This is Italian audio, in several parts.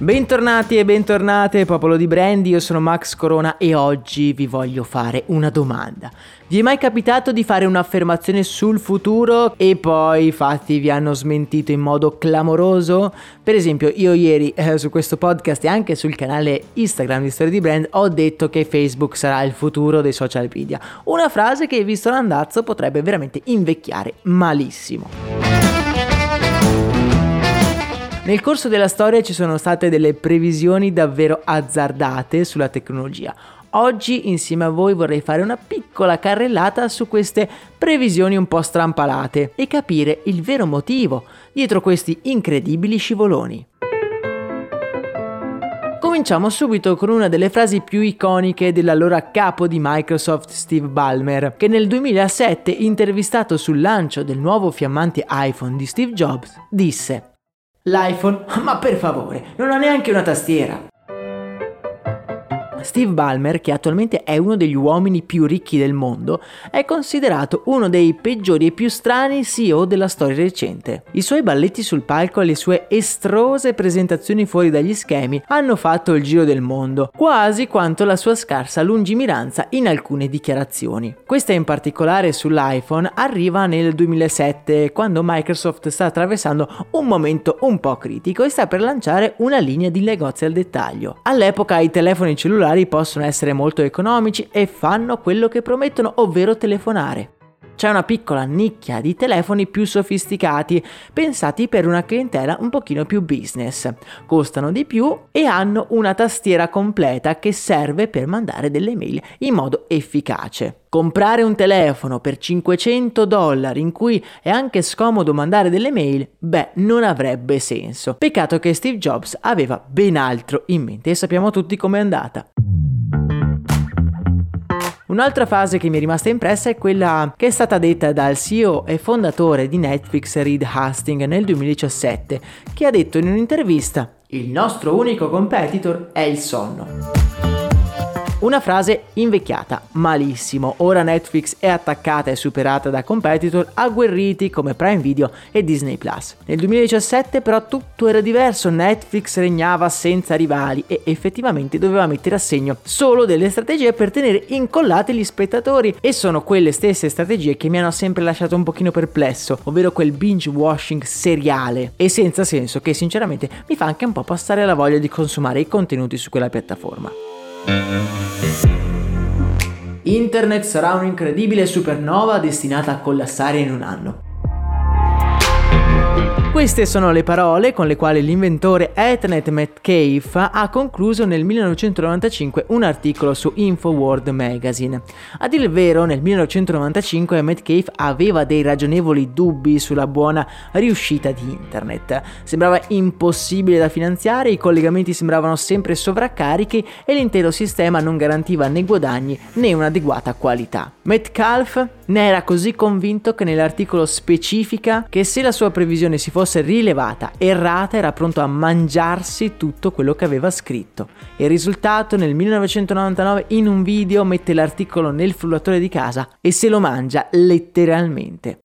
Bentornati e bentornate popolo di Brandy, io sono Max Corona e oggi vi voglio fare una domanda. Vi è mai capitato di fare un'affermazione sul futuro e poi i fatti vi hanno smentito in modo clamoroso? Per esempio io ieri eh, su questo podcast e anche sul canale Instagram di Storia di Brand ho detto che Facebook sarà il futuro dei social media. Una frase che visto l'andazzo potrebbe veramente invecchiare malissimo. Nel corso della storia ci sono state delle previsioni davvero azzardate sulla tecnologia. Oggi insieme a voi vorrei fare una piccola carrellata su queste previsioni un po' strampalate e capire il vero motivo dietro questi incredibili scivoloni. Cominciamo subito con una delle frasi più iconiche dell'allora capo di Microsoft Steve Ballmer, che nel 2007, intervistato sul lancio del nuovo fiammante iPhone di Steve Jobs, disse L'iPhone? Ma per favore, non ha neanche una tastiera. Steve Ballmer, che attualmente è uno degli uomini più ricchi del mondo, è considerato uno dei peggiori e più strani CEO della storia recente. I suoi balletti sul palco e le sue estrose presentazioni fuori dagli schemi hanno fatto il giro del mondo, quasi quanto la sua scarsa lungimiranza in alcune dichiarazioni. Questa in particolare sull'iPhone arriva nel 2007, quando Microsoft sta attraversando un momento un po' critico e sta per lanciare una linea di negozi al dettaglio. All'epoca i telefoni cellulari cellulari possono essere molto economici e fanno quello che promettono, ovvero telefonare. C'è una piccola nicchia di telefoni più sofisticati, pensati per una clientela un pochino più business. Costano di più e hanno una tastiera completa che serve per mandare delle mail in modo efficace. Comprare un telefono per 500 dollari in cui è anche scomodo mandare delle mail, beh, non avrebbe senso. Peccato che Steve Jobs aveva ben altro in mente e sappiamo tutti com'è andata. Un'altra fase che mi è rimasta impressa è quella che è stata detta dal CEO e fondatore di Netflix Reed Hastings nel 2017, che ha detto in un'intervista il nostro unico competitor è il sonno. Una frase invecchiata, malissimo. Ora Netflix è attaccata e superata da competitor agguerriti come Prime Video e Disney Plus. Nel 2017 però tutto era diverso, Netflix regnava senza rivali e effettivamente doveva mettere a segno solo delle strategie per tenere incollati gli spettatori e sono quelle stesse strategie che mi hanno sempre lasciato un pochino perplesso, ovvero quel binge washing seriale e senza senso che sinceramente mi fa anche un po' passare la voglia di consumare i contenuti su quella piattaforma. Internet sarà un'incredibile supernova destinata a collassare in un anno. Queste sono le parole con le quali l'inventore Ethernet Metcalfe ha concluso nel 1995 un articolo su InfoWorld Magazine. A dire il vero, nel 1995 Metcalfe aveva dei ragionevoli dubbi sulla buona riuscita di Internet. Sembrava impossibile da finanziare, i collegamenti sembravano sempre sovraccarichi e l'intero sistema non garantiva né guadagni né un'adeguata qualità. Metcalfe ne era così convinto che nell'articolo specifica che se la sua previsione si fosse rilevata errata era pronto a mangiarsi tutto quello che aveva scritto. Il risultato nel 1999 in un video mette l'articolo nel frullatore di casa e se lo mangia letteralmente.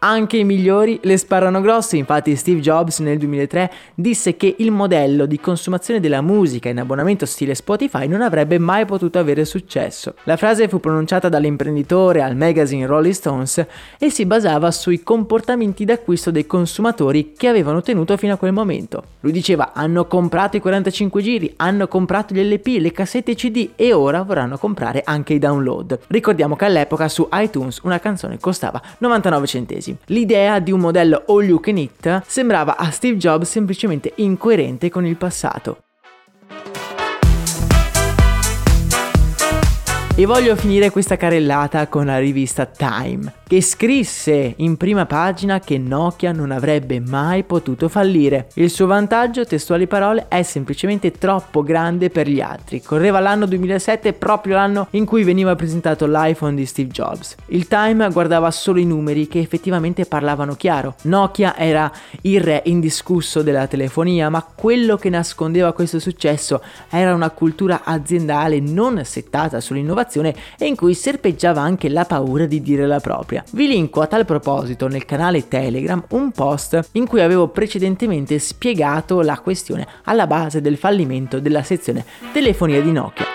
Anche i migliori le sparano grosse, infatti Steve Jobs nel 2003 disse che il modello di consumazione della musica in abbonamento stile Spotify non avrebbe mai potuto avere successo. La frase fu pronunciata dall'imprenditore al magazine Rolling Stones e si basava sui comportamenti d'acquisto dei consumatori che avevano tenuto fino a quel momento. Lui diceva hanno comprato i 45 giri, hanno comprato gli LP, le cassette CD e ora vorranno comprare anche i download. Ricordiamo che all'epoca su iTunes una canzone costava 99 centesimi mesi. L'idea di un modello all you can eat sembrava a Steve Jobs semplicemente incoerente con il passato. E voglio finire questa carrellata con la rivista Time, che scrisse in prima pagina che Nokia non avrebbe mai potuto fallire. Il suo vantaggio, testuali parole, è semplicemente troppo grande per gli altri. Correva l'anno 2007, proprio l'anno in cui veniva presentato l'iPhone di Steve Jobs. Il Time guardava solo i numeri che effettivamente parlavano chiaro. Nokia era il re indiscusso della telefonia, ma quello che nascondeva questo successo era una cultura aziendale non settata sull'innovazione situazione e in cui serpeggiava anche la paura di dire la propria. Vi linko a tal proposito nel canale Telegram un post in cui avevo precedentemente spiegato la questione alla base del fallimento della sezione telefonia di Nokia.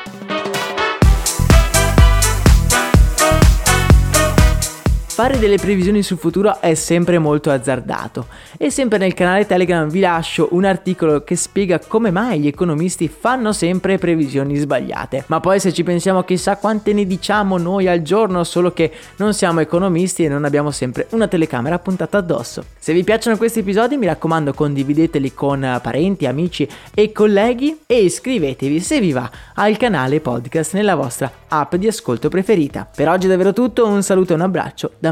Fare delle previsioni sul futuro è sempre molto azzardato e sempre nel canale Telegram vi lascio un articolo che spiega come mai gli economisti fanno sempre previsioni sbagliate. Ma poi se ci pensiamo chissà quante ne diciamo noi al giorno, solo che non siamo economisti e non abbiamo sempre una telecamera puntata addosso. Se vi piacciono questi episodi mi raccomando condivideteli con parenti, amici e colleghi e iscrivetevi se vi va al canale podcast nella vostra app di ascolto preferita. Per oggi è davvero tutto, un saluto e un abbraccio da